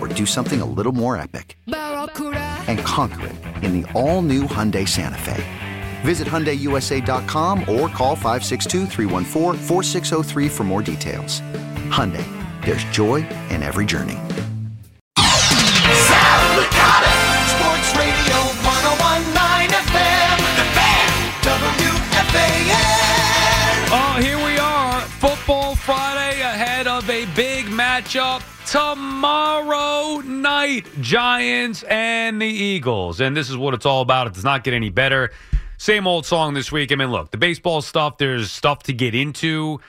or do something a little more epic? And conquer it in the all-new Hyundai Santa Fe. Visit HyundaiUSA.com or call 562 for more details. Hyundai, there's joy in every journey. Sal Licata, Sports Radio 1019 FM, The Fan, WFAN. Oh, here we are. Football Friday ahead of a big matchup tomorrow night. Giants and the Eagles. And this is what it's all about. It does not get any better. Same old song this week. I mean, look, the baseball stuff, there's stuff to get into.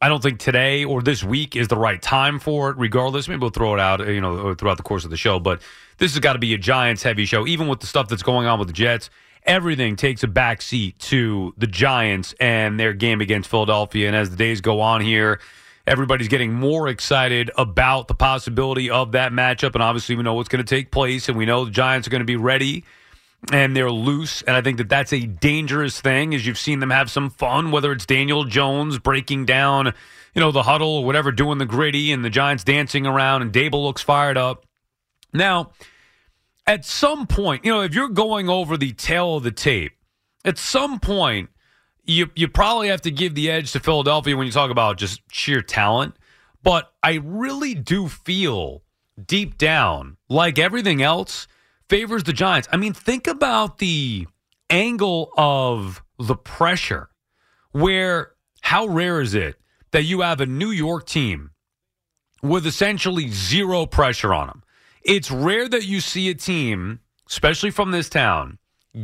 I don't think today or this week is the right time for it. Regardless, maybe we'll throw it out, you know, throughout the course of the show. But this has got to be a Giants heavy show, even with the stuff that's going on with the Jets. Everything takes a back seat to the Giants and their game against Philadelphia. And as the days go on here, everybody's getting more excited about the possibility of that matchup. And obviously, we know what's going to take place, and we know the Giants are going to be ready and they're loose. And I think that that's a dangerous thing, as you've seen them have some fun, whether it's Daniel Jones breaking down, you know, the huddle or whatever, doing the gritty, and the Giants dancing around, and Daboll looks fired up. Now, at some point, you know, if you're going over the tale of the tape, at some point, you you probably have to give the edge to Philadelphia when you talk about just sheer talent. But I really do feel deep down, like everything else, favors the Giants. I mean, think about the angle of the pressure, where how rare is it that you have a New York team with essentially zero pressure on them? It's rare that you see a team, especially from this town,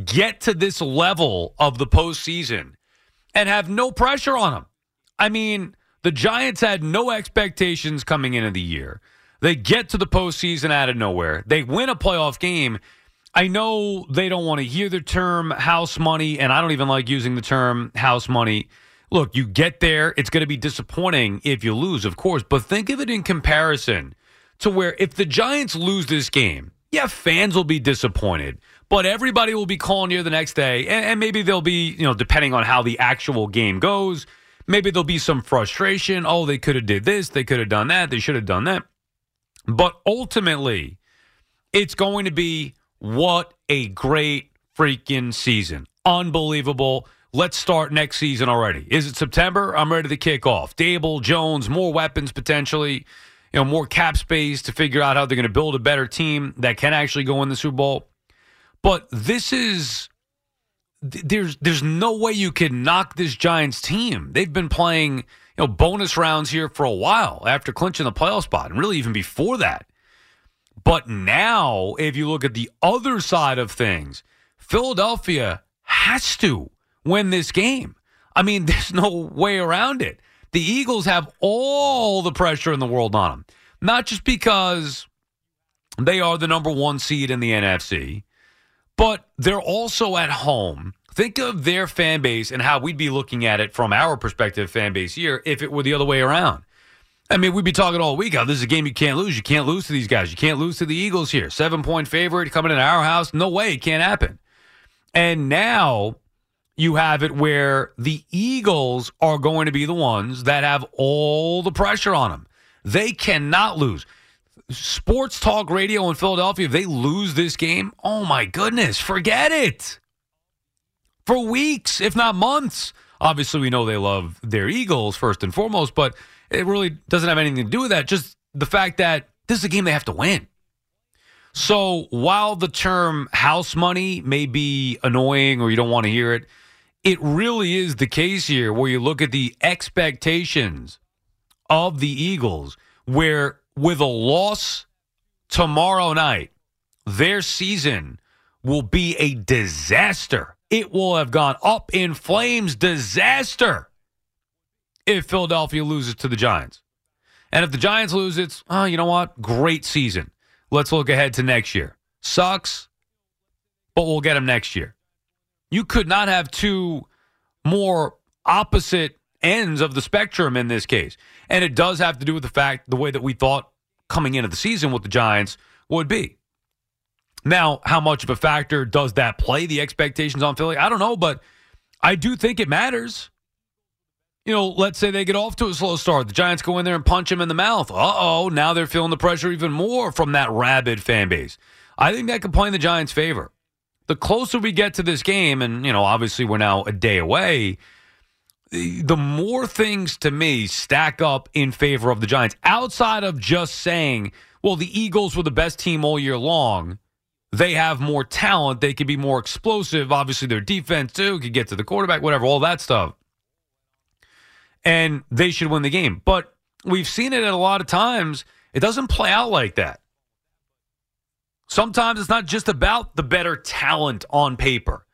get to this level of the postseason and have no pressure on them. I mean, the Giants had no expectations coming into the year. They get to the postseason out of nowhere. They win a playoff game. I know they don't want to hear the term house money, and I don't even like using the term house money. Look, you get there, it's going to be disappointing if you lose, of course, but think of it in comparison to where if the Giants lose this game, yeah, fans will be disappointed, but everybody will be calling you the next day, and, and maybe there'll be, you know, depending on how the actual game goes, maybe there'll be some frustration. Oh, they could have did this, they could have done that, they should have done that. But ultimately, it's going to be what a great freaking season. Unbelievable. Let's start next season already. Is it September? I'm ready to kick off. Daboll, Jones, more weapons potentially, you know, more cap space to figure out how they're going to build a better team that can actually go in the Super Bowl. But this is there's there's no way you can knock this Giants team. They've been playing, you know, bonus rounds here for a while after clinching the playoff spot, and really even before that. But now, if you look at the other side of things, Philadelphia has to win this game. I mean, there's no way around it. The Eagles have all the pressure in the world on them, not just because they are the number one seed in the NFC, but they're also at home. Think of their fan base and how we'd be looking at it from our perspective, fan base here, if it were the other way around. I mean, we'd be talking all week. Oh, this is a game you can't lose. You can't lose to these guys. You can't lose to the Eagles here. Seven point favorite coming in our house. No way. It can't happen. And now you have it where the Eagles are going to be the ones that have all the pressure on them. They cannot lose. Sports talk radio in Philadelphia, if they lose this game, oh my goodness, forget it. For weeks, if not months. Obviously, we know they love their Eagles first and foremost, but it really doesn't have anything to do with that. Just the fact that this is a game they have to win. So while the term house money may be annoying or you don't want to hear it, it really is the case here where you look at the expectations of the Eagles, where with a loss tomorrow night, their season will be a disaster. It will have gone up in flames, disaster, if Philadelphia loses to the Giants. And if the Giants lose, it's, oh, you know what? Great season. Let's look ahead to next year. Sucks, but we'll get them next year. You could not have two more opposite ends of the spectrum in this case. And it does have to do with the fact the way that we thought coming into the season with the Giants would be. Now, how much of a factor does that play the expectations on Philly? I don't know, but I do think it matters. You know, let's say they get off to a slow start. The Giants go in there and punch them in the mouth. Uh oh, now they're feeling the pressure even more from that rabid fan base. I think that could play in the Giants' favor the closer we get to this game, and you know, obviously we're now a day away, the more things to me stack up in favor of the Giants. Outside of just saying, well, the Eagles were the best team all year long. They have more talent. They could be more explosive. Obviously, their defense too could get to the quarterback, whatever, all that stuff. And they should win the game. But we've seen it at a lot of times. It doesn't play out like that. Sometimes it's not just about the better talent on paper.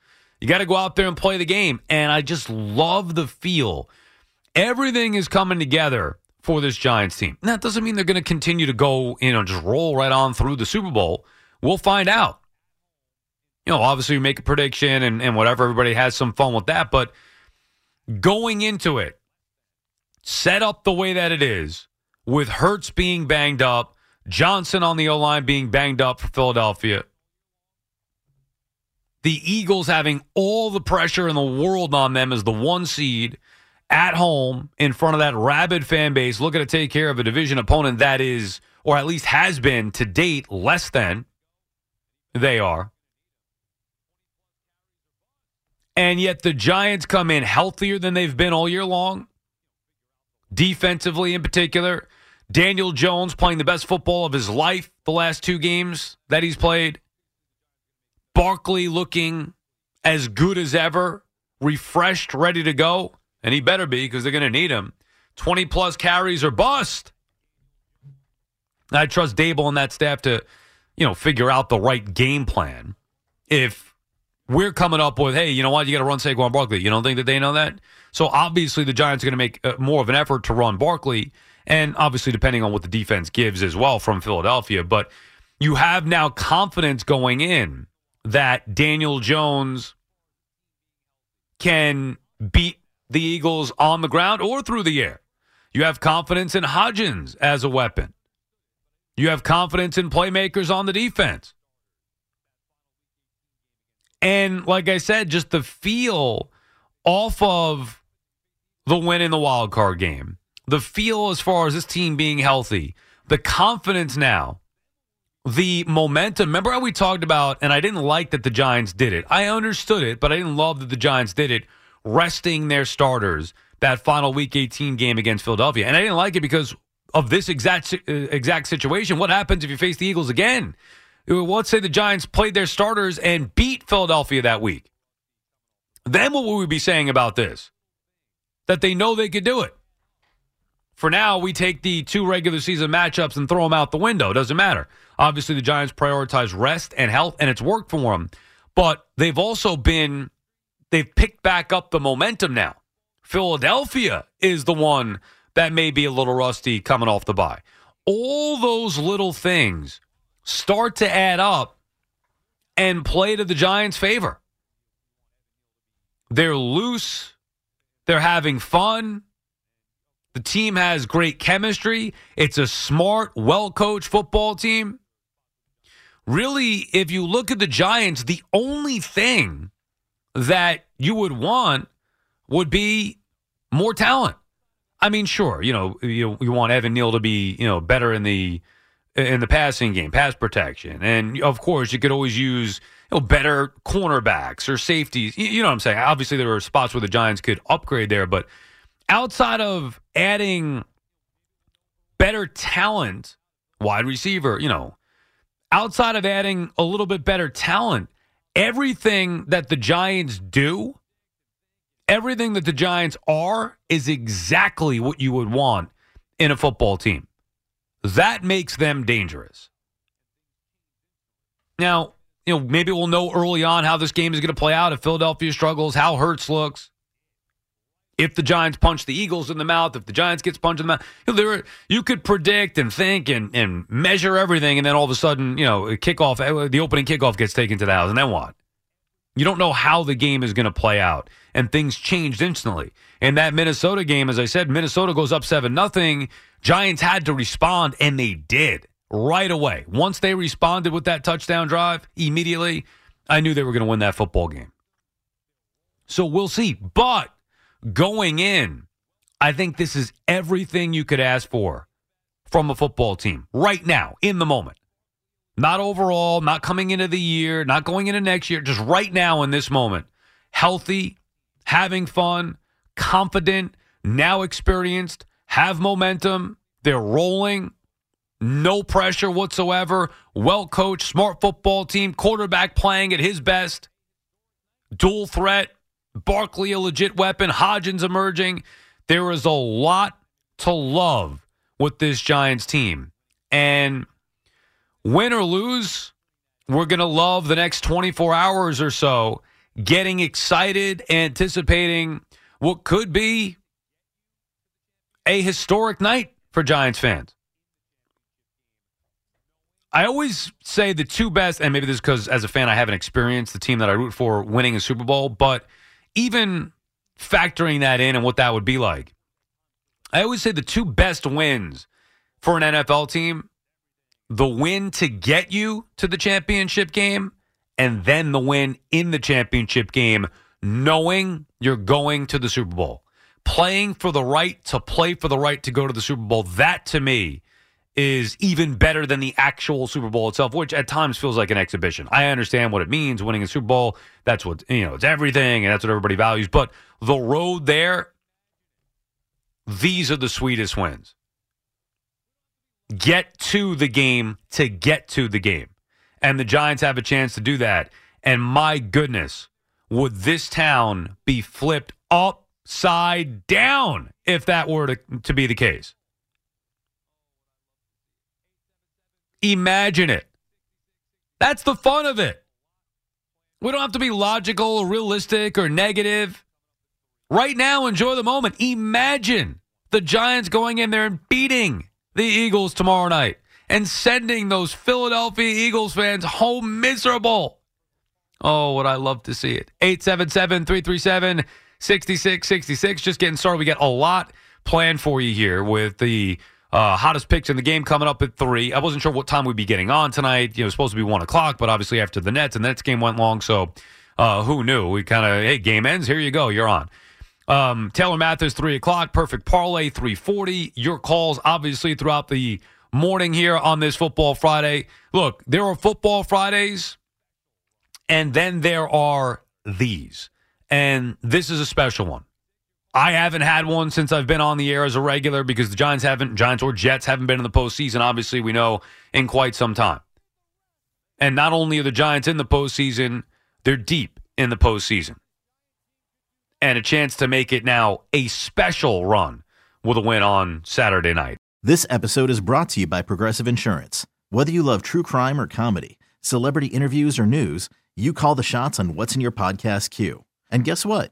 You got to go out there and play the game. And I just love the feel. Everything is coming together for this Giants team. And that doesn't mean they're going to continue to go, you know, just roll right on through the Super Bowl. We'll find out. You know, obviously, we make a prediction and, and whatever. Everybody has some fun with that. But going into it, set up the way that it is, with Hurts being banged up, Johnson on the O line being banged up for Philadelphia. The Eagles having all the pressure in the world on them as the one seed at home in front of that rabid fan base, looking to take care of a division opponent that is, or at least has been to date, less than they are. And yet the Giants come in healthier than they've been all year long, defensively in particular. Daniel Jones playing the best football of his life the last two games that he's played. Barkley looking as good as ever, refreshed, ready to go. And he better be because they're going to need him. 20 plus carries or bust. I trust Daboll and that staff to, you know, figure out the right game plan. If we're coming up with, hey, you know what, you got to run Saquon Barkley. You don't think that they know that? So obviously the Giants are going to make uh, more of an effort to run Barkley and obviously depending on what the defense gives as well from Philadelphia. But you have now confidence going in that Daniel Jones can beat the Eagles on the ground or through the air. You have confidence in Hodgins as a weapon. You have confidence in playmakers on the defense. And like I said, just the feel off of the win in the wild card game the feel as far as this team being healthy, the confidence now, the momentum. Remember how we talked about, and I didn't like that the Giants did it. I understood it, but I didn't love that the Giants did it, resting their starters that final Week 18 game against Philadelphia. And I didn't like it because of this exact uh, exact situation. What happens if you face the Eagles again? Let's say the Giants played their starters and beat Philadelphia that week. Then what would we be saying about this? That they know they could do it. For now, we take the two regular season matchups and throw them out the window. Doesn't matter. Obviously, the Giants prioritize rest and health, and it's worked for them. But they've also been, they've picked back up the momentum now. Philadelphia is the one that may be a little rusty coming off the bye. All those little things start to add up and play to the Giants' favor. They're loose, they're having fun. The team has great chemistry. It's a smart, well coached football team. Really, if you look at the Giants, the only thing that you would want would be more talent. I mean, sure, you know, you, you want Evan Neal to be, you know, better in the in the passing game, pass protection, and of course you could always use you know, better cornerbacks or safeties. You, you know what I'm saying? Obviously, there are spots where the Giants could upgrade there, but outside of adding better talent, wide receiver, you know, outside of adding a little bit better talent, everything that the Giants do, everything that the Giants are, is exactly what you would want in a football team. That makes them dangerous. Now, you know, maybe we'll know early on how this game is going to play out if Philadelphia struggles, how Hurts looks. If the Giants punch the Eagles in the mouth, if the Giants gets punched in the mouth, you, know, there, you could predict and think and, and measure everything, and then all of a sudden, you know, kickoff, uh, the opening kickoff gets taken to the house, and then what? You don't know how the game is going to play out, and things changed instantly. In that Minnesota game, as I said, Minnesota goes up seven nothing. Giants had to respond, and they did right away. Once they responded with that touchdown drive, immediately, I knew they were going to win that football game. So we'll see. But going in, I think this is everything you could ask for from a football team right now, in the moment. Not overall, not coming into the year, not going into next year, just right now in this moment. Healthy, having fun, confident, now experienced, have momentum. They're rolling. No pressure whatsoever. Well coached, smart football team, quarterback playing at his best. Dual threat. Barkley a legit weapon. Hodgins emerging. There is a lot to love with this Giants team. And win or lose, we're going to love the next 24 hours or so getting excited, anticipating what could be a historic night for Giants fans. I always say the two best, and maybe this is because as a fan I haven't experienced the team that I root for winning a Super Bowl, but even factoring that in and what that would be like, I always say the two best wins for an NFL team the win to get you to the championship game, and then the win in the championship game, knowing you're going to the Super Bowl. Playing for the right to play for the right to go to the Super Bowl, that to me is even better than the actual Super Bowl itself, which at times feels like an exhibition. I understand what it means winning a Super Bowl. That's what, you know, it's everything and that's what everybody values. But the road there, these are the sweetest wins. Get to the game to get to the game. And the Giants have a chance to do that. And my goodness, would this town be flipped upside down if that were to, to be the case? Imagine it. That's the fun of it. We don't have to be logical or realistic or negative. Right now, enjoy the moment. Imagine the Giants going in there and beating the Eagles tomorrow night and sending those Philadelphia Eagles fans home miserable. Oh, would I love to see it. 877 337 6666. Just getting started. We got a lot planned for you here with the uh, hottest picks in the game coming up at three. I wasn't sure what time we'd be getting on tonight. You know, supposed to be one o'clock, but obviously after the Nets and the Nets game went long, so uh, who knew? We kind of hey, game ends. Here you go. You're on. Um, Taylor Mathis three o'clock. Perfect parlay three forty. Your calls obviously throughout the morning here on this Football Friday. Look, there are Football Fridays, and then there are these, and this is a special one. I haven't had one since I've been on the air as a regular because the Giants haven't, Giants or Jets haven't been in the postseason, obviously, we know, in quite some time. And not only are the Giants in the postseason, they're deep in the postseason. And a chance to make it now a special run with a win on Saturday night. This episode is brought to you by Progressive Insurance. Whether you love true crime or comedy, celebrity interviews or news, you call the shots on what's in your podcast queue. And guess what?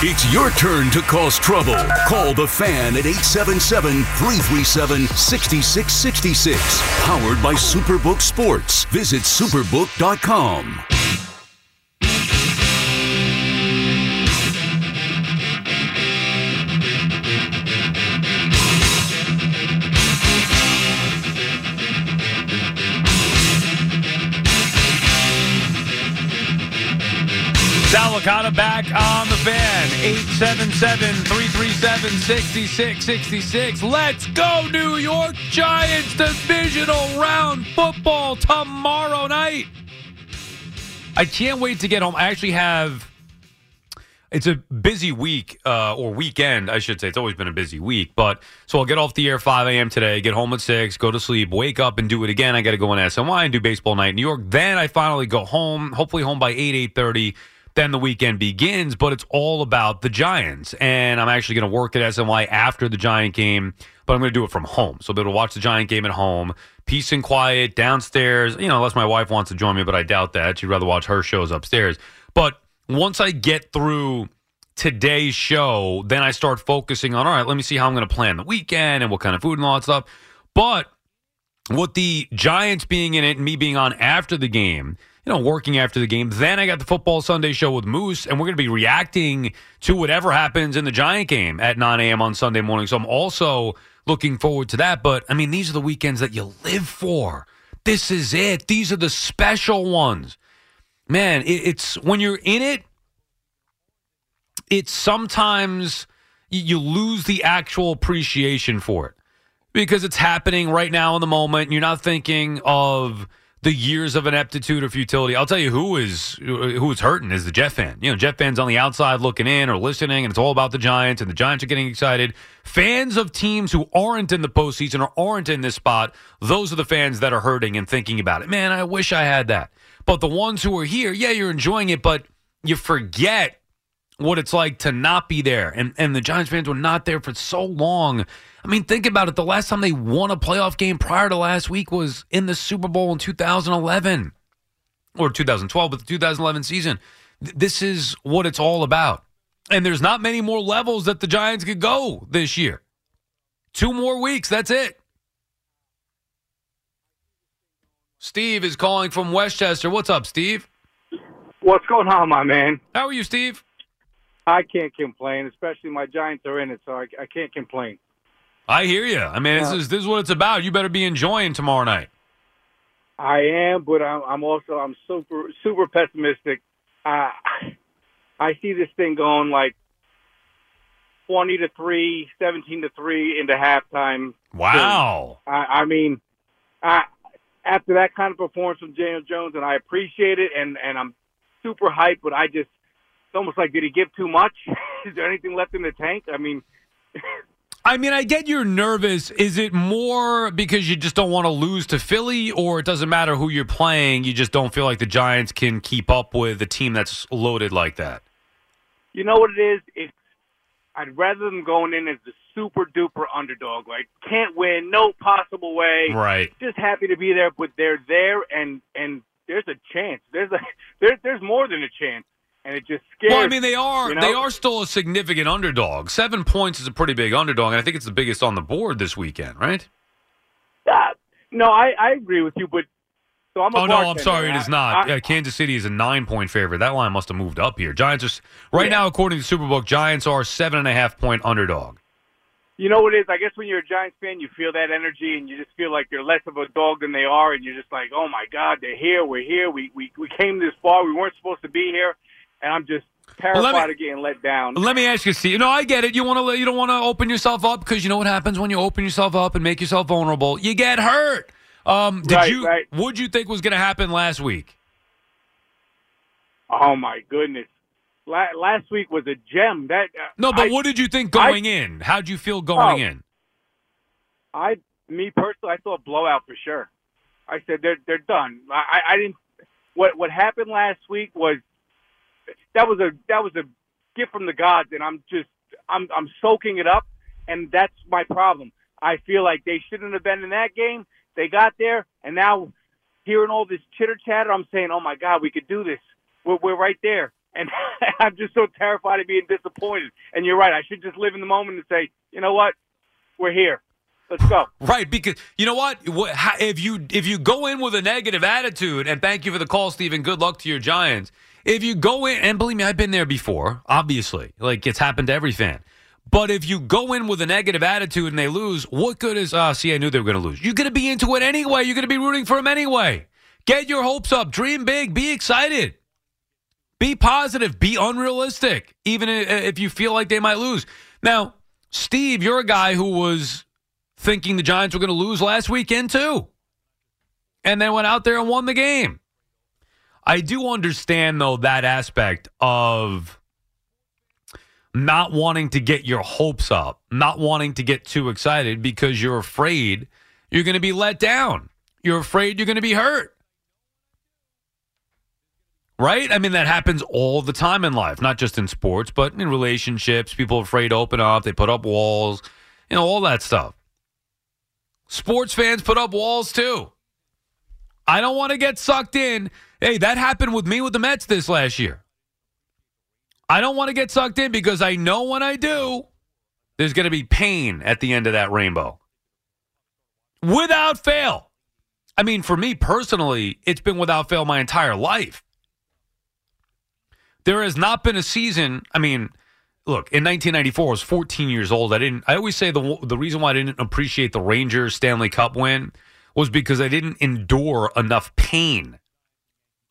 It's your turn to cause trouble. Call the fan at 877 337 6666. Powered by Superbook Sports. Visit superbook.com. Sal Licata back on the fan. 877-337-6666. Let's go, New York Giants divisional round football tomorrow night. I can't wait to get home. I actually have it's a busy week uh, or weekend, I should say. It's always been a busy week, but so I'll get off the air 5 a.m. today, get home at 6, go to sleep, wake up and do it again. I got to go in SNY and do baseball night in New York. Then I finally go home, hopefully home by 8, 8.30 then the weekend begins, but it's all about the Giants. And I'm actually going to work at SNY after the Giant game, but I'm going to do it from home. So I'll be able to watch the Giant game at home, peace and quiet, downstairs, you know, unless my wife wants to join me, but I doubt that. She'd rather watch her shows upstairs. But once I get through today's show, then I start focusing on, all right, let me see how I'm going to plan the weekend and what kind of food and all that stuff. But with the Giants being in it and me being on after the game, you know, working after the game. Then I got the Football Sunday show with Moose, and we're going to be reacting to whatever happens in the Giant game at 9 a.m. on Sunday morning. So I'm also looking forward to that. But I mean, these are the weekends that you live for. This is it. These are the special ones. Man, it, it's when you're in it, it's sometimes you lose the actual appreciation for it because it's happening right now in the moment. You're not thinking of the years of ineptitude or futility. I'll tell you who is who is hurting is the Jet fan. You know, Jet fans on the outside looking in or listening, and it's all about the Giants, and the Giants are getting excited. Fans of teams who aren't in the postseason or aren't in this spot, those are the fans that are hurting and thinking about it. Man, I wish I had that. But the ones who are here, yeah, you're enjoying it, but you forget what it's like to not be there. And and the Giants fans were not there for so long. I mean, think about it. The last time they won a playoff game prior to last week was in the Super Bowl in 2011 or 2012, but the 2011 season. This is what it's all about. And there's not many more levels that the Giants could go this year. Two more weeks, that's it. Steve is calling from Westchester. What's up, Steve? What's going on, my man? How are you, Steve? I can't complain, especially my Giants are in it, so I, I can't complain. I hear you. I mean, this is this is what it's about. You better be enjoying tomorrow night. I am, but I'm, I'm also I'm super super pessimistic. Uh, I see this thing going like twenty to three, 17 to three into halftime. Wow. I, I mean, I, after that kind of performance from Daniel Jones, and I appreciate it, and and I'm super hyped, but I just almost like did he give too much? Is there anything left in the tank? I mean. I mean, I get you're nervous. Is it more because you just don't want to lose to Philly, or it doesn't matter who you're playing? You just don't feel like the Giants can keep up with a team that's loaded like that? You know what it is? It's I'd rather them going in as the super duper underdog. Like can't win, no possible way. Right. Just happy to be there, but they're there, and and there's a chance. There's a there, there's more than a chance, and it just scares. Well, I mean, they are you know? they are still a significant underdog. Seven points is a pretty big underdog, and I think it's the biggest on the board this weekend, right? Uh, no, I I agree with you, but so I'm a Oh no, I'm sorry, it is not. I- Uh, Kansas City is a nine point favorite. That line must have moved up here. Giants are right Yeah. now, according to Superbook, Giants are seven and a half point underdog. you know what it is? I guess when you're a Giants fan, you feel that energy, and you just feel like they're less of a dog than they are, and you're just like, oh my God, they're here, we're here, we we we came this far, we weren't supposed to be here, and I'm just Well, terrified me- of getting let down. Let me ask you, Steve. You know, I get it. You want to, you don't want to open yourself up because you know what happens when you open yourself up and make yourself vulnerable. You get hurt. Um, did Right, you? right. What'd you think was going to happen last week? Oh my goodness, La- last week was a gem. That uh, No, but I, what did you think I- going in? How'd you feel going Oh. in? I, me personally, I thought blowout for sure. I said they're they're done. I, I- I didn't. What what happened last week was that was a that was a gift from the gods, and I'm just I'm I'm soaking it up, and that's my problem. I feel like they shouldn't have been in that game. They got there, and now hearing all this chitter chatter, I'm saying, oh my God, we could do this. We're we're right there, and I'm just so terrified of being disappointed. And you're right. I should just live in the moment and say, you know what, we're here. Let's go. Right, because you know what? If you if you go in with a negative attitude, and thank you for the call, Stephen. Good luck to your Giants. If you go in, and believe me, I've been there before. Obviously, like it's happened to every fan. But if you go in with a negative attitude and they lose, what good is? Ah, see, I knew they were going to lose. You're going to be into it anyway. You're going to be rooting for them anyway. Get your hopes up. Dream big. Be excited. Be positive. Be unrealistic, even if you feel like they might lose. Now, Steve, you're a guy who was thinking the Giants were going to lose last weekend too, and then went out there and won the game. I do understand though that aspect of not wanting to get your hopes up, not wanting to get too excited because you're afraid you're going to be let down. You're afraid you're going to be hurt. Right? I mean, that happens all the time in life, not just in sports, but in relationships. People are afraid to open up, they put up walls, you know, all that stuff. Sports fans put up walls too. I don't want to get sucked in. Hey, that happened with me with the Mets this last year. I don't want to get sucked in because I know when I do, there's going to be pain at the end of that rainbow. Without fail. I mean, for me personally, it's been without fail my entire life. There has not been a season. I mean, look, in 1994, I was 14 years old. I didn't. I always say the the reason why I didn't appreciate the Rangers Stanley Cup win was because I didn't endure enough pain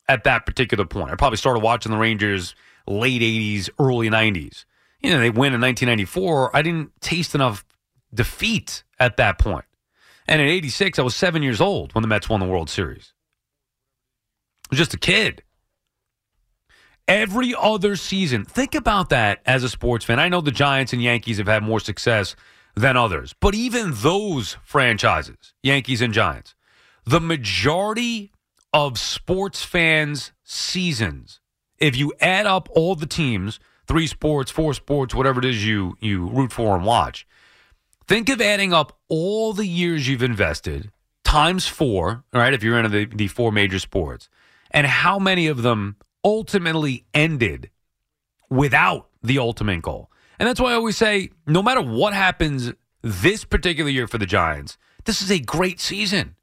at that particular point. I probably started watching the Rangers late 80s, early 90s. You know, they win in 1994. I didn't taste enough defeat at that point. And in 86, I was seven years old when the Mets won the World Series. I was just a kid. Every other season, think about that as a sports fan. I know the Giants and Yankees have had more success than others, but even those franchises, Yankees and Giants, the majority of sports fans' seasons, if you add up all the teams, three sports, four sports, whatever it is you you root for and watch, think of adding up all the years you've invested times four, right, if you're into the, the four major sports, and how many of them ultimately ended without the ultimate goal. And that's why I always say no matter what happens this particular year for the Giants, this is a great season.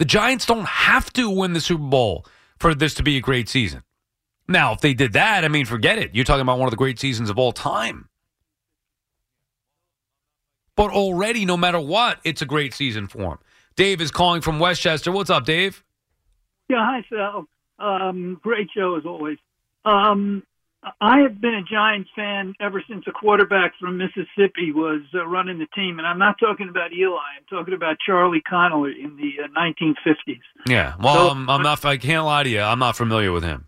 The Giants don't have to win the Super Bowl for this to be a great season. Now, if they did that, I mean, forget it. You're talking about one of the great seasons of all time. But already, no matter what, it's a great season for him. Dave is calling from Westchester. What's up, Dave? Yeah, hi, Sal. Um, great show as always. Um, I have been a Giants fan ever since a quarterback from Mississippi was uh, running the team, and I'm not talking about Eli. I'm talking about Charlie Conerly in the uh, 1950s. Yeah. Well, So- I'm, I'm not. I can't lie to you. I'm not familiar with him.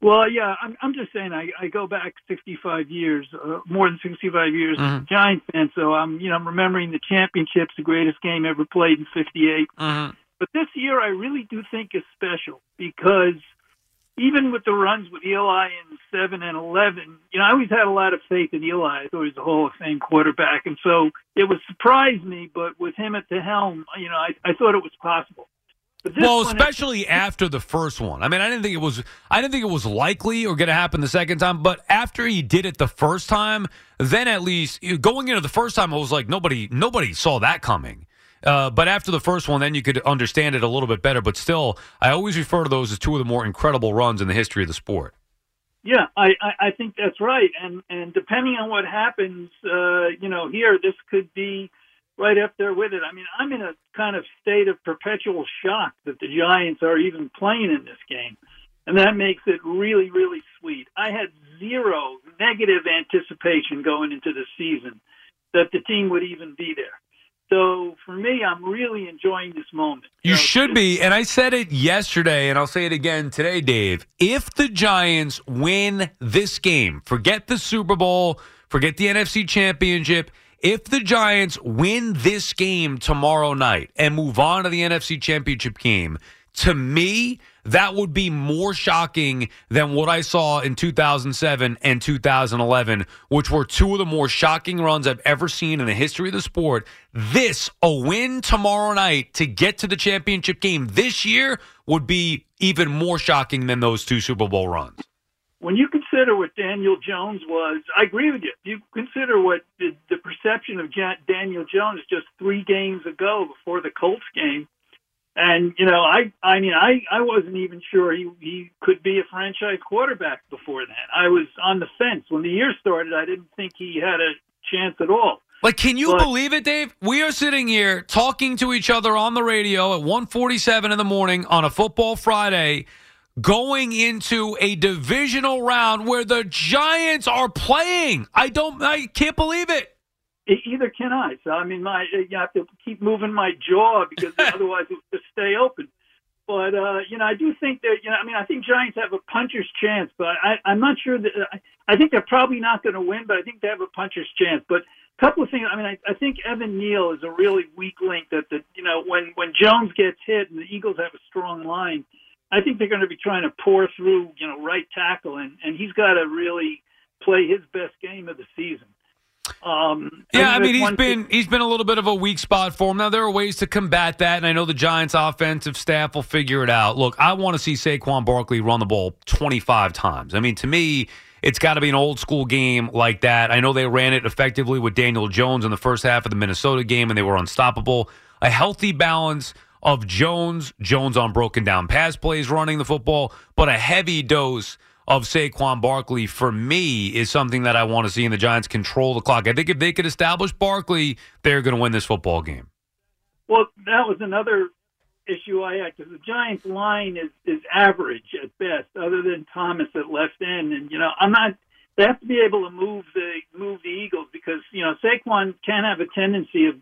Well, yeah, I'm, I'm just saying I, I go back 65 years, uh, more than 65 years as Mhm. a Giants fan. So I'm, you know, I'm remembering the championships, the greatest game ever played in '58. Mm-hmm. But this year, I really do think is special because even with the runs with Eli in seven and eleven, you know, I always had a lot of faith in Eli. I thought he was a Hall of Fame quarterback, and so it would surprise me. But with him at the helm, you know, I, I thought it was possible. Well, one- especially after the first one. I mean, I didn't think it was. I didn't think it was likely or going to happen the second time. But after he did it the first time, then at least going into the first time, I was like, nobody, nobody saw that coming. Uh, but after the first one, then you could understand it a little bit better. But still, I always refer to those as two of the more incredible runs in the history of the sport. Yeah, I, I, I think that's right. And and depending on what happens, uh, you know, here this could be right up there with it. I mean, I'm in a kind of state of perpetual shock that the Giants are even playing in this game. And that makes it really, really sweet. I had zero negative anticipation going into the season that the team would even be there. So for me, I'm really enjoying this moment. You know, should be. And I said it yesterday, and I'll say it again today, Dave. If the Giants win this game, forget the Super Bowl, forget the NFC Championship. If the Giants win this game tomorrow night and move on to the NFC Championship game, to me, that would be more shocking than what I saw in 2007 and 2011, which were two of the more shocking runs I've ever seen in the history of the sport. This, a win tomorrow night to get to the championship game this year, would be even more shocking than those two Super Bowl runs. when you consider what Daniel Jones was, I agree with you. If you consider what the, the perception of Daniel Jones just three games ago before the Colts game, and you know, I I mean, I I wasn't even sure he he could be a franchise quarterback before that. I was on the fence when the year started. I didn't think he had a chance at all. Like, can you But- believe it, Dave? We are sitting here talking to each other on the radio at 147 in the morning on a football Friday, going into a divisional round where the Giants are playing. I don't I can't believe it. Either can I. So I mean, my you have to keep moving my jaw because otherwise it would just stay open. But uh, you know, I do think that you know, I mean, I think Giants have a puncher's chance, but I, I'm not sure that. I, I think they're probably not going to win, but I think they have a puncher's chance. But a couple of things. I mean, I, I think Evan Neal is a really weak link. That the you know when when Jones gets hit and the Eagles have a strong line, I think they're going to be trying to pour through you know right tackle, and and he's got to really play his best game of the season. Um, Yeah, I mean he's been he's been a little bit of a weak spot for him. Now there are ways to combat that, and I know the Giants' offensive staff will figure it out. Look, I want to see Saquon Barkley run the ball 25 times. I mean, to me, it's got to be an old school game like that. I know they ran it effectively with Daniel Jones in the first half of the Minnesota game, and they were unstoppable. A healthy balance of Jones, Jones on broken down pass plays, running the football, but a heavy dose of Saquon Barkley for me is something that I want to see, in the Giants control the clock. I think if they could establish Barkley, they're going to win this football game. Well, that was another issue I had because the Giants' line is is average at best, other than Thomas at left end. And you know, I'm not. They have to be able to move the move the Eagles because you know Saquon can have a tendency of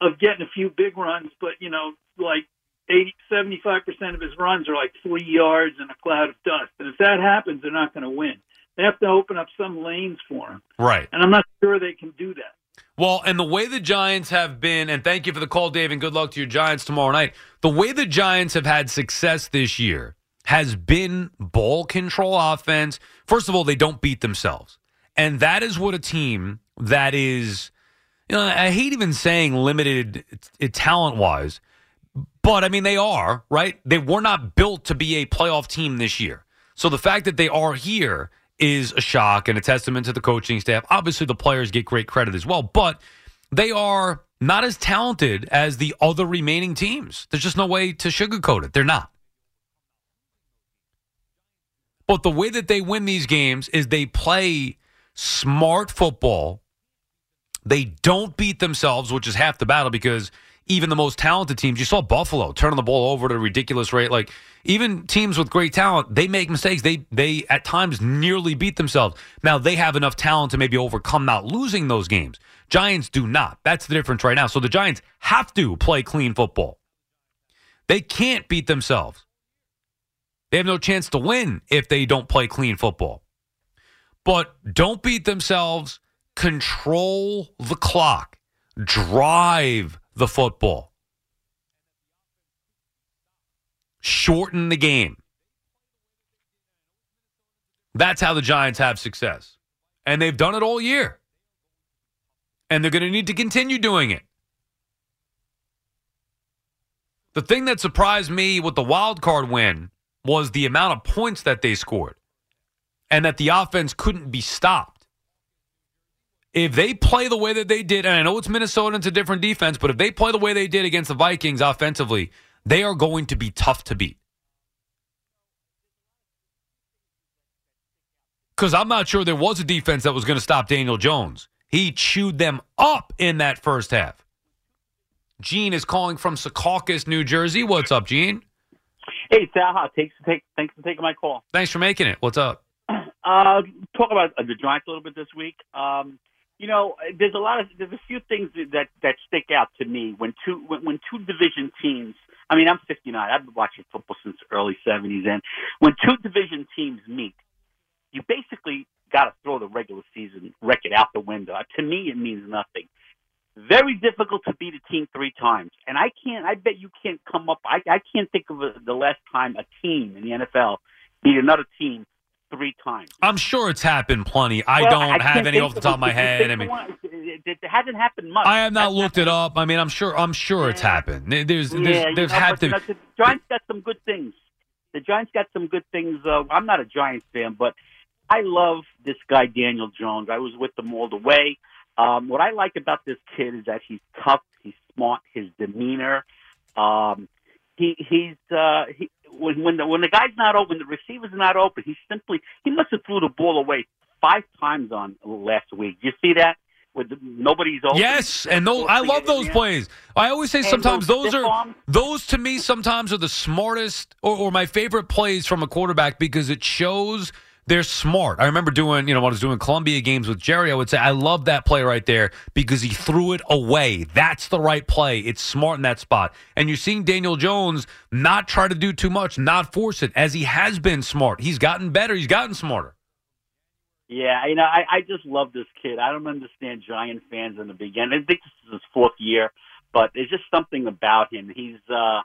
of getting a few big runs, but you know, like 80, 75 percent of his runs are like three yards in a cloud of dust. And if that happens, they're not going to win. They have to open up some lanes for him, Right. and I'm not sure they can do that. Well, and the way the Giants have been, and thank you for the call, Dave, and good luck to your Giants tomorrow night. The way the Giants have had success this year has been ball control offense. First of all, they don't beat themselves. And that is what a team that is, you know, I hate even saying limited talent wise, but I mean, they are, right? They were not built to be a playoff team this year. So the fact that they are here is a shock and a testament to the coaching staff. Obviously, the players get great credit as well, but they are not as talented as the other remaining teams. There's just no way to sugarcoat it. They're not. But the way that they win these games is they play smart football. They don't beat themselves, which is half the battle because even the most talented teams, you saw Buffalo turning the ball over at a ridiculous rate. Like even teams with great talent, they make mistakes. They they at times nearly beat themselves. Now they have enough talent to maybe overcome not losing those games. Giants do not. That's the difference right now. So the Giants have to play clean football. They can't beat themselves. They have no chance to win if they don't play clean football. But don't beat themselves. Control the clock. Drive the football. Shorten the game. That's how the Giants have success. And they've done it all year. And they're going to need to continue doing it. The thing that surprised me with the wild card win was the amount of points that they scored and that the offense couldn't be stopped. If they play the way that they did, and I know it's Minnesota, it's a different defense, but if they play the way they did against the Vikings offensively, they are going to be tough to beat. Because I'm not sure there was a defense that was going to stop Daniel Jones. He chewed them up in that first half. Gene is calling from Secaucus, New Jersey. What's up, Gene? Hey, Sal, thanks, take, thanks for taking my call. Thanks for making it. What's up? Uh, talk about uh, the Giants a little bit this week. Um, you know, there's a lot of there's a few things that that stick out to me when two when, when two division teams. I mean, I'm 59. I've been watching football since early 70s, and when two division teams meet, you basically got to throw the regular season record out the window. To me, it means nothing. Very difficult to beat a team three times, and I can't. I bet you can't come up. I I can't think of a, the last time a team in the NFL beat another team three times. I'm sure it's happened plenty. I Well, don't I have any off the top of my head. I It, mean, it, hasn't happened much. I have not Hasn't looked it up. I mean, I'm sure. I'm sure it's happened. There's, there's, yeah, there's know, had but, to. the Giants got some good things. The Giants got some good things. Uh, I'm not a Giants fan, but I love this guy Daniel Jones. I was with them all the way. Um, what I like about this kid is that he's tough, he's smart, his demeanor. Um, he he's uh, he, when when the when the guy's not open, the receiver's not open. He simply he must have threw the ball away five times on last week. You see that? With the, nobody's open. Yes, and those, I love those Yeah. plays. I always say And sometimes those those are those to me sometimes are the smartest or, or my favorite plays from a quarterback because it shows they're smart. I remember doing, you know, when I was doing Columbia games with Jerry, I would say I love that play right there because he threw it away. That's the right play. It's smart in that spot. And you're seeing Daniel Jones not try to do too much, not force it, as he has been smart. He's gotten better. He's gotten smarter. Yeah, you know, I, I just love this kid. I don't understand Giant fans in the beginning. I think this is his fourth year, but there's just something about him. He's, uh,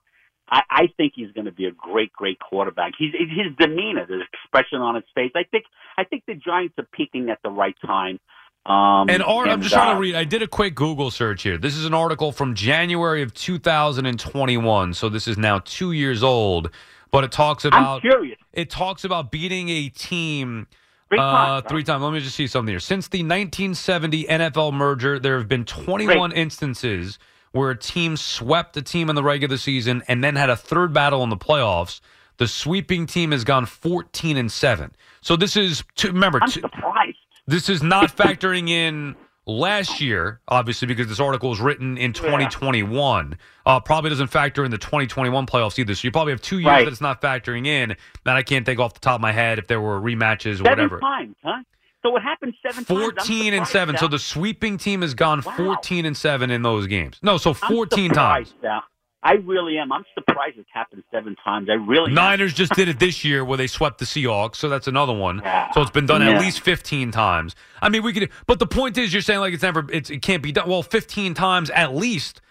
I, I think he's going to be a great, great quarterback. He's his demeanor, the expression on his face. I think, I think the Giants are peaking at the right time. Um, And I'm just trying uh, to read. I did a quick Google search here. This is an article from January of 2021, so this is now two years old. But it talks I'm about curious. it talks about beating a team Three uh, times, three times. Let me just see something here. Since the 1970 NFL merger, there have been 21 instances where a team swept a team in the regular season and then had a third battle in the playoffs. The sweeping team has gone 14 and seven. So this is to remember. I'm surprised. this is not factoring in last year, obviously, because this article was written in 2021. Uh, probably doesn't factor in the 2021 playoffs either. So you probably have two years Right. that it's not factoring in. That I can't think off the top of my head if there were rematches or Seven whatever. times, huh? So what happened seven times? 14 and surprised, 7. So the sweeping team has gone Wow. 14 and 7 in those games. No, so I'm 14 times. Sal. I really am. I'm surprised it's happened seven times. I really am. Niners just did it this year where they swept the Seahawks, so that's another one. Yeah. So it's been done at least 15 times. I mean, we could, but the point is, you're saying like it's never, it's, it can't be done. Well, 15 times at least.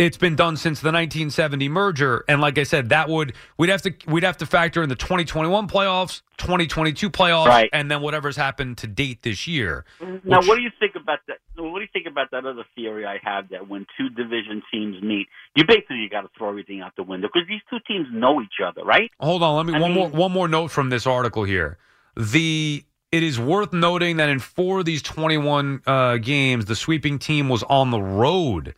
It's been done since the 1970 merger, and like I said, that would we'd have to we'd have to factor in the 2021 playoffs, 2022 playoffs, Right. and then whatever's happened to date this year. Now, which- what do you think about that? What do you think about that other theory I have that when two division teams meet, you basically got to throw everything out the window because these two teams know each other, right? Hold on, let me I one more one more note from this article here. The it is worth noting that in four of these 21 uh, games, the sweeping team was on the road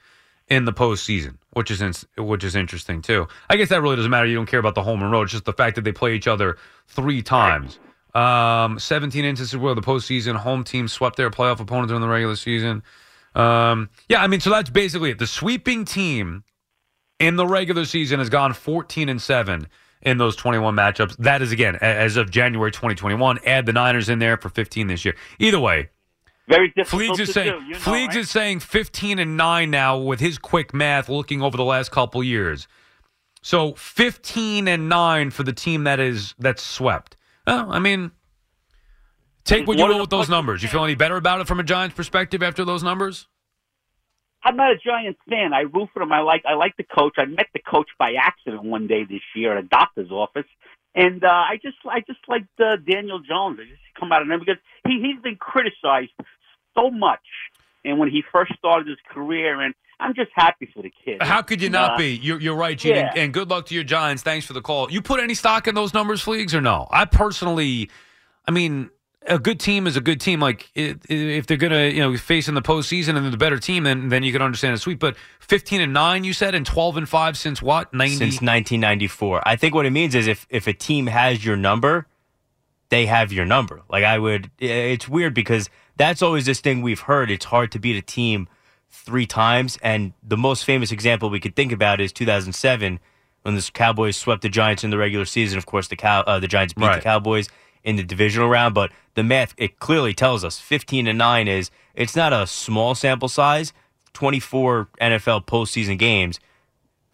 in the postseason, which is in, which is interesting too. I guess that really doesn't matter. You don't care about the home and road; it's just the fact that they play each other three times. Um, 17 instances where the postseason home team swept their playoff opponents during the regular season. Um, yeah, I mean, so that's basically it. The sweeping team in the regular season has gone 14 and 7 in those 21 matchups. That is again as of January 2021. Add the Niners in there for 15 this year. Either way, Very difficult Fleegs is to saying do. You know, Fleegs right? Eh? is saying 15 and 9 now with his quick math looking over the last couple years. So 15 and 9 for the team that is that's swept. Oh, I mean take what you will with those numbers. You feel any better about it from a Giants perspective after those numbers? I'm not a Giants fan. I root for them. I like I like the coach. I met the coach by accident one day this year at a doctor's office. And uh, I just I just like uh, Daniel Jones. I just come out of there because he he's been criticized so much. And when he first started his career, and I'm just happy for the kid. How could you not Uh, be? You're, you're right, Gene. yeah. And, and good luck to your Giants. Thanks for the call. You put any stock in those numbers, Fleegs, or no? I personally, I mean, a good team is a good team. Like if they're gonna, you know, face in the postseason and they're the better team, then then you can understand it's sweet. But 15 and nine, you said, and 12 and five since what? 90. since 1994. I think what it means is if if a team has your number, they have your number. Like I would, it's weird because that's always this thing we've heard. It's hard to beat a team three times, and the most famous example we could think about is 2007 when the Cowboys swept the Giants in the regular season. Of course, the cow uh, the Giants beat Right. the Cowboys in the divisional round, but the math it clearly tells us 15 and nine is it's not a small sample size. 24 NFL postseason games.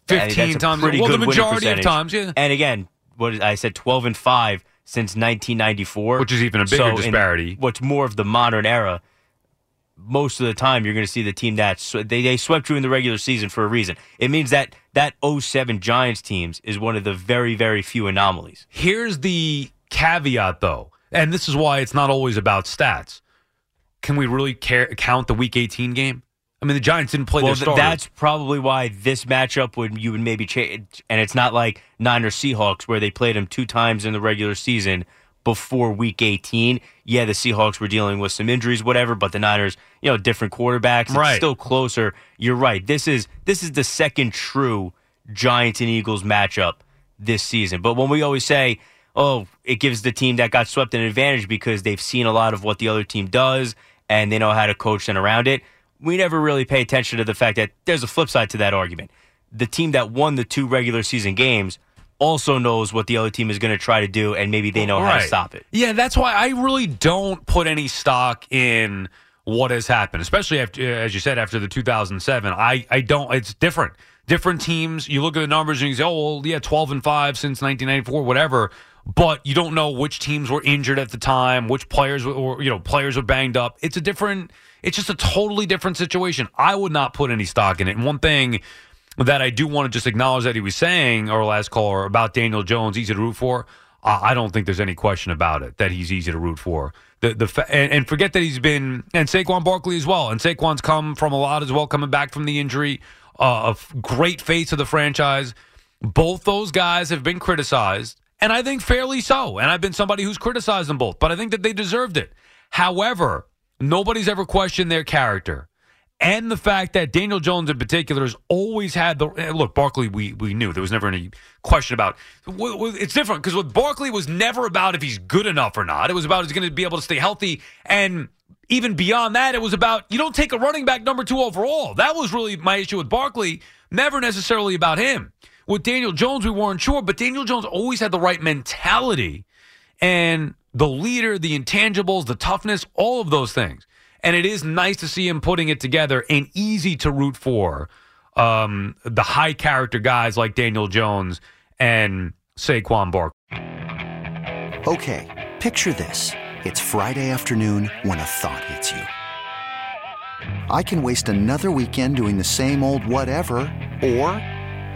15 That's a times. pretty Well, the good winning majority of times, yeah. And again, what is- I said 12 and 5 since 1994, Which is even a bigger So in disparity. What's more of the modern era, most of the time you're going to see the team that sw- they they swept you in the regular season for a reason. It means that that 07 Giants teams is one of the very very few anomalies. Here's the caveat, though, and this is why it's not always about stats. Can we really care, count the Week 18 game? I mean, the Giants didn't play well, their starters. that's probably why this matchup would you would maybe change, and it's not like Niners Seahawks where they played them two times in the regular season before Week 18. Yeah, the Seahawks were dealing with some injuries, whatever, but the Niners, you know, different quarterbacks, it's still closer. You're right. This is this is the second true Giants and Eagles matchup this season. But when we always say, "Oh, it gives the team that got swept an advantage because they've seen a lot of what the other team does and they know how to coach them around it," we never really pay attention to the fact that there's a flip side to that argument. The team that won the two regular season games also knows what the other team is going to try to do, and maybe they know how to stop it. Yeah, that's why I really don't put any stock in what has happened, especially after, as you said, after the 2007. I, I don't. It's different. Different teams. You look at the numbers and you say, oh, well, yeah, 12 and five since 1994, whatever. But you don't know which teams were injured at the time, which players were, you know, players were banged up. It's a different. It's just a totally different situation. I would not put any stock in it. And one thing that I do want to just acknowledge that he was saying, our last caller, about Daniel Jones, easy to root for. I don't think there's any question about it that he's easy to root for. The the and, and forget that he's been and Saquon Barkley as well. And Saquon's come from a lot as well, coming back from the injury. Uh, a great face of the franchise. Both those guys have been criticized, and I think fairly so. And I've been somebody who's criticized them both, but I think that they deserved it. However, nobody's ever questioned their character and the fact that Daniel Jones in particular has always had the eh, look. Barkley, we we knew there was never any question about. It's different because with Barkley was never about if he's good enough or not. It was about he's going to be able to stay healthy, and even beyond that, it was about you don't take a running back number two overall. That was really my issue with Barkley. Never necessarily about him. With Daniel Jones, we weren't sure, but Daniel Jones always had the right mentality and the leader, the intangibles, the toughness, all of those things. And it is nice to see him putting it together and easy to root for um, the high character guys like Daniel Jones and Saquon Barkley. Okay, picture this. It's Friday afternoon when a thought hits you. I can waste another weekend doing the same old whatever, or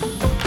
you